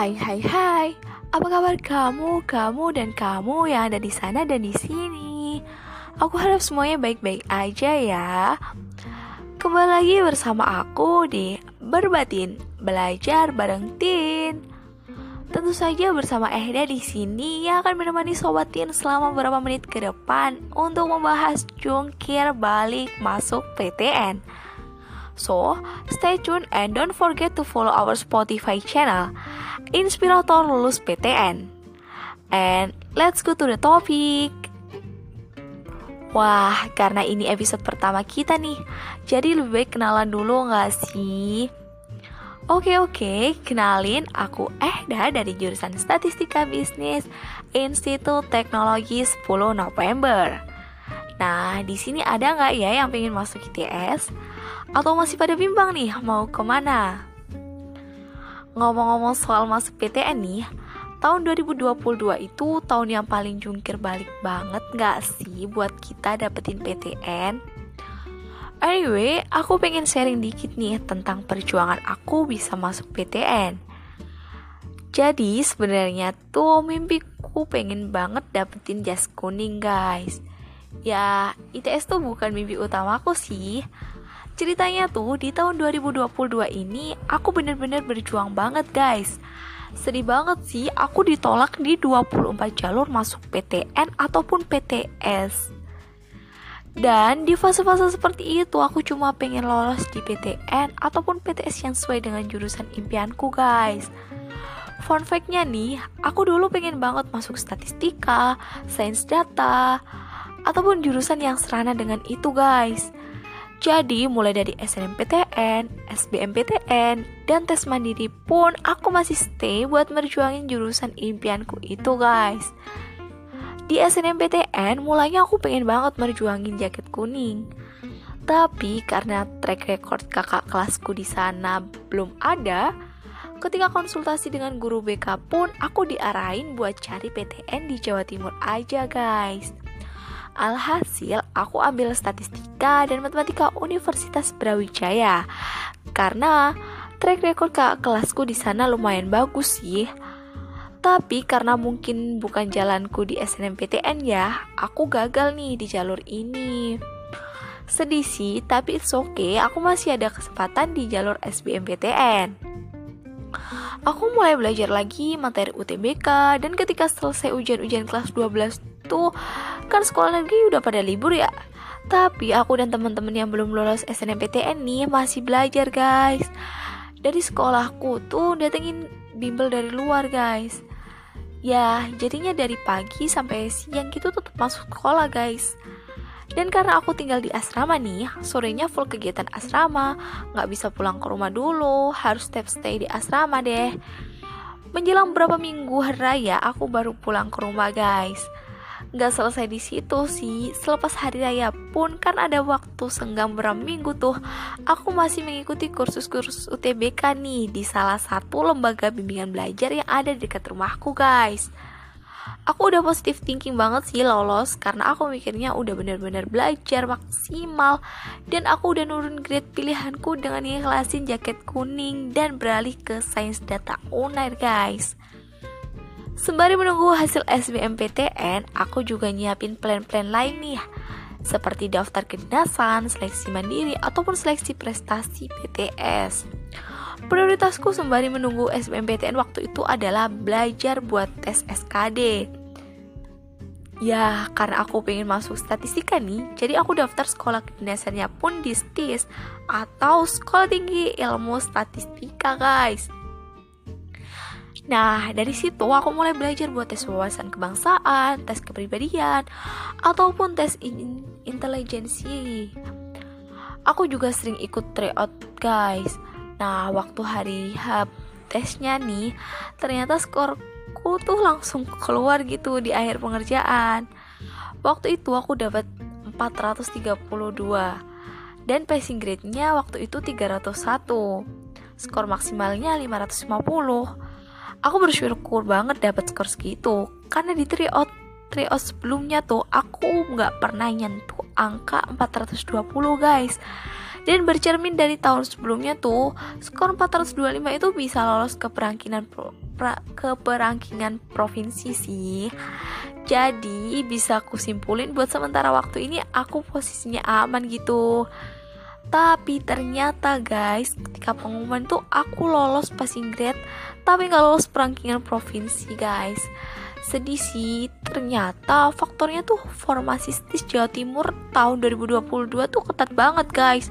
Hai hai hai, apa kabar kamu, kamu dan kamu yang ada di sana dan di sini? Aku harap semuanya baik-baik aja ya. Kembali lagi bersama aku di Berbatin, belajar bareng Tin. Tentu saja bersama Ehda di sini yang akan menemani Sobat Tin selama beberapa menit ke depan untuk membahas jungkir balik masuk PTN. So, stay tuned and don't forget to follow our Spotify channel, Inspirator Lulus PTN. And let's go to the topic. Wah, karena ini episode pertama kita nih, jadi lebih baik kenalan dulu gak sih? Oke oke, kenalin aku Ehda dari jurusan Statistika Bisnis Institut Teknologi 10 November. Nah, di sini ada nggak ya yang pengen masuk ITS? Atau masih pada bimbang nih mau ke mana? Ngomong-ngomong soal masuk PTN nih, tahun 2022 itu tahun yang paling jungkir balik banget nggak sih buat kita dapetin PTN? Anyway, aku pengen sharing dikit nih tentang perjuangan aku bisa masuk PTN. Jadi sebenarnya tuh mimpiku pengen banget dapetin jas kuning guys. Ya, ITS tuh bukan mimpi utamaku sih. Ceritanya tuh di tahun 2022 ini aku bener-bener berjuang banget guys. Sedih banget sih aku ditolak di 24 jalur masuk PTN ataupun PTS. Dan di fase-fase seperti itu aku cuma pengen lolos di PTN ataupun PTS yang sesuai dengan jurusan impianku guys. Fun fact-nya nih, aku dulu pengen banget masuk statistika, sains data, ataupun jurusan yang serana dengan itu guys. Jadi mulai dari SNMPTN, SBMPTN, dan tes mandiri pun aku masih stay buat merjuangin jurusan impianku itu guys. Di SNMPTN mulanya aku pengen banget merjuangin jaket kuning. Tapi karena track record kakak kelasku di sana belum ada, ketika konsultasi dengan guru BK pun aku diarahin buat cari PTN di Jawa Timur aja guys. Alhasil, aku ambil statistika dan matematika Universitas Brawijaya. Karena track record kak kelasku di sana lumayan bagus sih. Tapi karena mungkin bukan jalanku di SNMPTN ya, aku gagal nih di jalur ini. Sedih sih, tapi it's okay, aku masih ada kesempatan di jalur SBMPTN. Aku mulai belajar lagi materi UTBK dan ketika selesai ujian-ujian kelas 12 tuh kan sekolah negeri udah pada libur ya. Tapi aku dan teman-teman yang belum lulus SNMPTN nih masih belajar guys. Dari sekolahku tuh datengin bimbel dari luar guys. Ya, jadinya dari pagi sampai siang gitu tetap masuk sekolah guys. Dan karena aku tinggal di asrama nih, sorenya full kegiatan asrama, nggak bisa pulang ke rumah dulu, harus step stay di asrama deh. Menjelang berapa minggu hari raya, aku baru pulang ke rumah guys. Gak selesai di situ sih, selepas hari raya pun kan ada waktu senggang berapa minggu tuh. Aku masih mengikuti kursus-kursus UTBK nih di salah satu lembaga bimbingan belajar yang ada dekat rumahku guys. Aku udah positif thinking banget sih lolos karena aku mikirnya udah bener-bener belajar maksimal. Dan aku udah nurun grade pilihanku dengan ikhlasin jaket kuning dan beralih ke sains data unair guys. Sembari menunggu hasil SBMPTN, aku juga nyiapin plan-plan lain nih, seperti daftar kedinasan, seleksi mandiri, ataupun seleksi prestasi PTS. Prioritasku sembari menunggu SBMPTN waktu itu adalah belajar buat tes SKD. Ya, karena aku pengen masuk statistika nih, jadi aku daftar sekolah kedinasannya pun di STIS atau Sekolah Tinggi Ilmu Statistika, guys. Nah, dari situ aku mulai belajar buat tes wawasan kebangsaan, tes kepribadian, ataupun tes in intelijensi. Aku juga sering ikut tryout, guys. Nah, waktu hari H tesnya nih, ternyata skorku tuh langsung keluar gitu di akhir pengerjaan. Waktu itu aku dapat 432 dan passing grade-nya waktu itu 301. Skor maksimalnya 550 aku bersyukur banget dapat skor segitu karena di tryout tryout sebelumnya tuh aku nggak pernah nyentuh angka 420 guys dan bercermin dari tahun sebelumnya tuh skor 425 itu bisa lolos ke perangkinan keperangkingan provinsi sih. Jadi bisa aku simpulin buat sementara waktu ini aku posisinya aman gitu. Tapi ternyata guys, ketika pengumuman tuh aku lolos passing grade, tapi nggak lolos perangkingan provinsi guys. Sedih sih, ternyata faktornya tuh formasi STIS Jawa Timur tahun 2022 tuh ketat banget guys.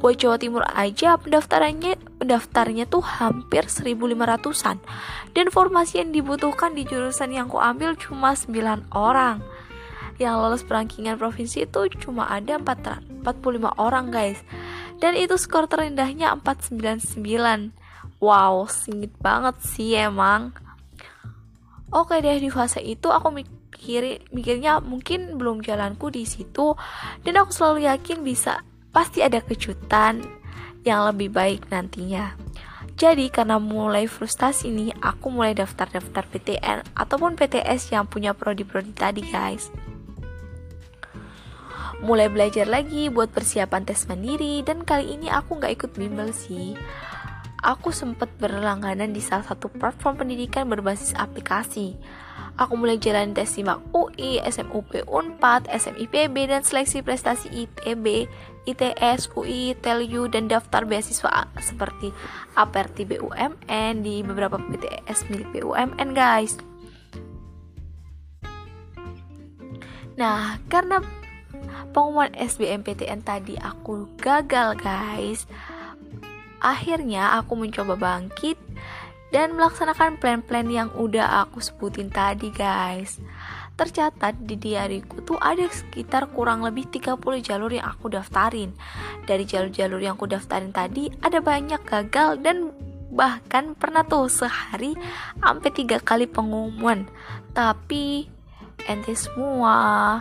Buat Jawa Timur aja pendaftarannya pendaftarnya tuh hampir 1500-an. Dan formasi yang dibutuhkan di jurusan yang ku ambil cuma 9 orang yang lolos perangkingan provinsi itu cuma ada 4, 45 orang guys. Dan itu skor terendahnya 499 wow singit banget sih emang. Oke deh di fase itu aku mikir mikirnya mungkin belum jalanku di situ. Dan aku selalu yakin bisa pasti ada kejutan yang lebih baik nantinya. Jadi karena mulai frustasi nih, aku mulai daftar-daftar PTN ataupun PTS yang punya prodi-prodi tadi guys mulai belajar lagi buat persiapan tes mandiri dan kali ini aku nggak ikut bimbel sih. Aku sempat berlangganan di salah satu platform pendidikan berbasis aplikasi. Aku mulai jalan tes simak UI, SMUP UNPAD, SMIPB dan seleksi prestasi ITB, ITS, UI, TELU dan daftar beasiswa seperti APRT BUMN di beberapa PTS milik BUMN guys. Nah, karena pengumuman SBMPTN tadi aku gagal guys. Akhirnya aku mencoba bangkit dan melaksanakan plan-plan yang udah aku sebutin tadi guys. Tercatat di diariku tuh ada sekitar kurang lebih 30 jalur yang aku daftarin. Dari jalur-jalur yang aku daftarin tadi ada banyak gagal dan bahkan pernah tuh sehari sampai tiga kali pengumuman. Tapi ente semua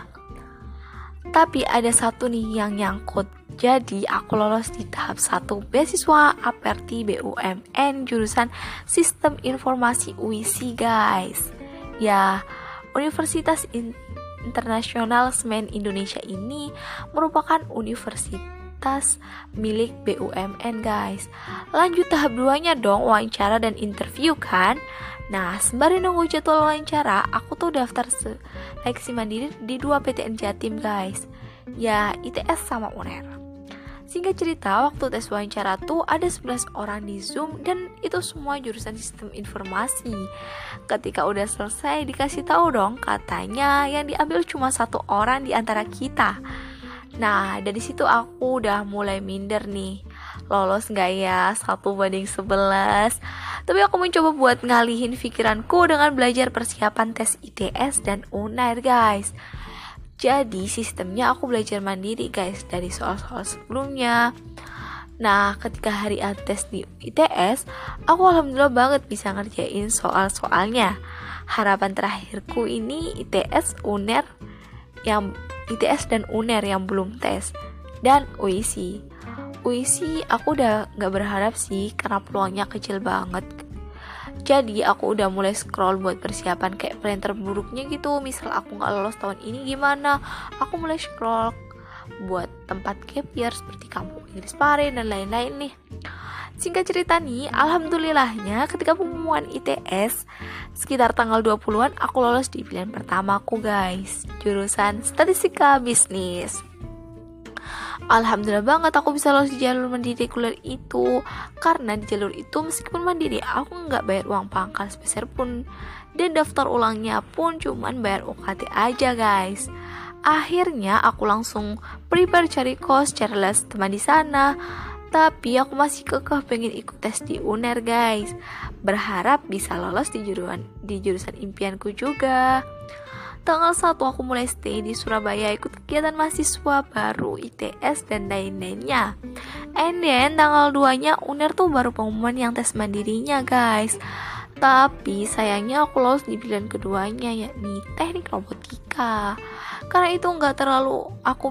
tapi ada satu nih yang nyangkut. Jadi aku lolos di tahap 1 beasiswa Aperti BUMN jurusan Sistem Informasi UISI guys. Ya, Universitas Internasional Semen Indonesia ini merupakan universitas milik BUMN guys. Lanjut tahap 2 nya dong wawancara dan interview kan. Nah, sembari nunggu jadwal wawancara, aku tuh daftar seleksi mandiri di dua PTN Jatim, guys. Ya, ITS sama UNER. Singkat cerita, waktu tes wawancara tuh ada 11 orang di Zoom dan itu semua jurusan sistem informasi. Ketika udah selesai dikasih tahu dong, katanya yang diambil cuma satu orang di antara kita. Nah, dari situ aku udah mulai minder nih. Lolos nggak ya? Satu banding sebelas. Tapi aku mencoba buat ngalihin pikiranku dengan belajar persiapan tes ITS dan UNAIR guys. Jadi sistemnya aku belajar mandiri guys dari soal-soal sebelumnya. Nah, ketika hari tes di ITS, aku alhamdulillah banget bisa ngerjain soal-soalnya. Harapan terakhirku ini ITS, UNER yang ITS dan UNER yang belum tes. Dan UISI puisi aku udah gak berharap sih karena peluangnya kecil banget. Jadi aku udah mulai scroll buat persiapan kayak plan terburuknya gitu. Misal aku gak lolos tahun ini gimana? Aku mulai scroll buat tempat gap year seperti kampung Inggris Pare dan lain-lain nih Singkat cerita nih, alhamdulillahnya ketika pengumuman ITS sekitar tanggal 20-an aku lolos di pilihan pertama aku guys, jurusan statistika bisnis. Alhamdulillah banget aku bisa lolos di jalur mandiri kuliah itu. Karena di jalur itu meskipun mandiri aku nggak bayar uang pangkal sebesar pun. Dan daftar ulangnya pun cuman bayar UKT aja guys. Akhirnya aku langsung prepare cari kos, cari les teman di sana tapi aku masih kekeh pengen ikut tes di UNER guys Berharap bisa lolos di jurusan, di jurusan impianku juga Tanggal 1 aku mulai stay di Surabaya ikut kegiatan mahasiswa baru ITS dan lain-lainnya. And then tanggal 2 nya UNER tuh baru pengumuman yang tes mandirinya guys. Tapi sayangnya aku lolos di pilihan keduanya yakni teknik robotika. Karena itu nggak terlalu aku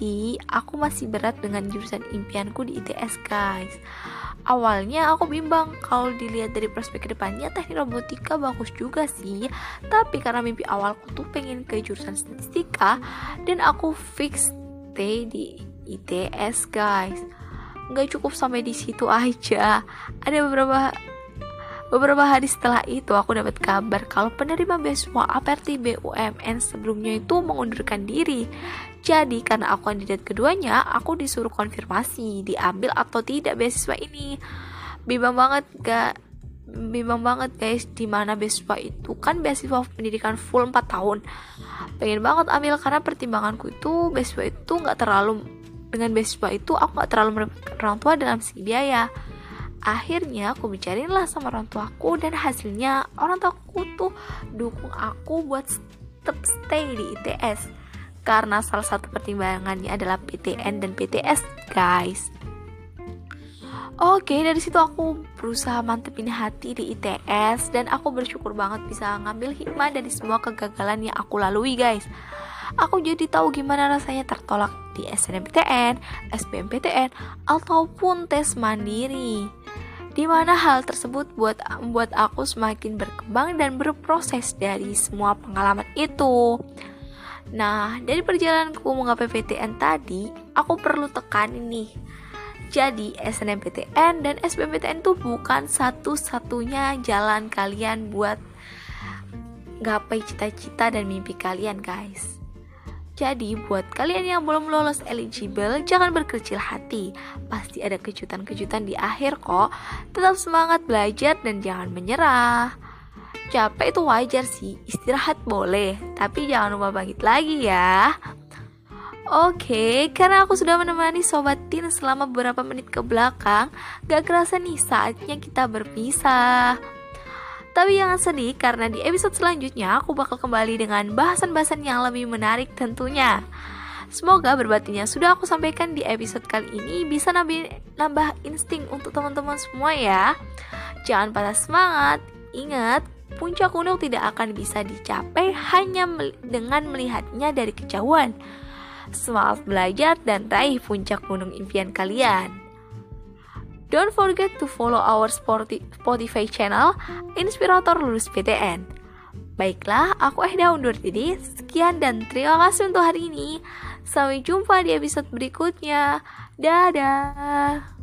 minati, aku masih berat dengan jurusan impianku di ITS guys. Awalnya aku bimbang kalau dilihat dari perspektif depannya teknik robotika bagus juga sih. Tapi karena mimpi awalku tuh pengen ke jurusan statistika Dan aku fix stay di ITS guys. Gak cukup sampai di situ aja. Ada beberapa Beberapa hari setelah itu aku dapat kabar kalau penerima beasiswa APRT BUMN sebelumnya itu mengundurkan diri. Jadi karena aku kandidat keduanya, aku disuruh konfirmasi diambil atau tidak beasiswa ini. Bimbang banget gak bimbang banget guys di mana beasiswa itu kan beasiswa pendidikan full 4 tahun pengen banget ambil karena pertimbanganku itu beasiswa itu nggak terlalu dengan beasiswa itu aku nggak terlalu merepotkan orang tua dalam segi biaya akhirnya aku bicarain lah sama orang tuaku dan hasilnya orang tuaku tuh dukung aku buat tetap stay di ITS karena salah satu pertimbangannya adalah PTN dan PTS guys Oke, dari situ aku berusaha mantepin hati di ITS dan aku bersyukur banget bisa ngambil hikmah dari semua kegagalan yang aku lalui, guys. Aku jadi tahu gimana rasanya tertolak di SNMPTN, SBMPTN, ataupun tes mandiri di mana hal tersebut buat membuat aku semakin berkembang dan berproses dari semua pengalaman itu. Nah, dari perjalananku menggapai PTN tadi, aku perlu tekan ini. Jadi, SNMPTN dan SBMPTN itu bukan satu-satunya jalan kalian buat gapai cita-cita dan mimpi kalian, guys. Jadi buat kalian yang belum lolos eligible, jangan berkecil hati. Pasti ada kejutan-kejutan di akhir kok. Tetap semangat belajar dan jangan menyerah. Capek itu wajar sih, istirahat boleh, tapi jangan lupa bangkit lagi ya. Oke, karena aku sudah menemani Sobat Tin selama beberapa menit ke belakang, gak kerasa nih saatnya kita berpisah. Tapi jangan sedih karena di episode selanjutnya aku bakal kembali dengan bahasan-bahasan yang lebih menarik tentunya. Semoga berbatinnya sudah aku sampaikan di episode kali ini bisa nambah, nambah insting untuk teman-teman semua ya. Jangan patah semangat, ingat puncak gunung tidak akan bisa dicapai hanya dengan melihatnya dari kejauhan. Semangat belajar dan raih puncak gunung impian kalian. Don't forget to follow our Spotify channel Inspirator Lulus PTN. Baiklah, aku Ehda undur diri. Sekian dan terima kasih untuk hari ini. Sampai jumpa di episode berikutnya. Dadah.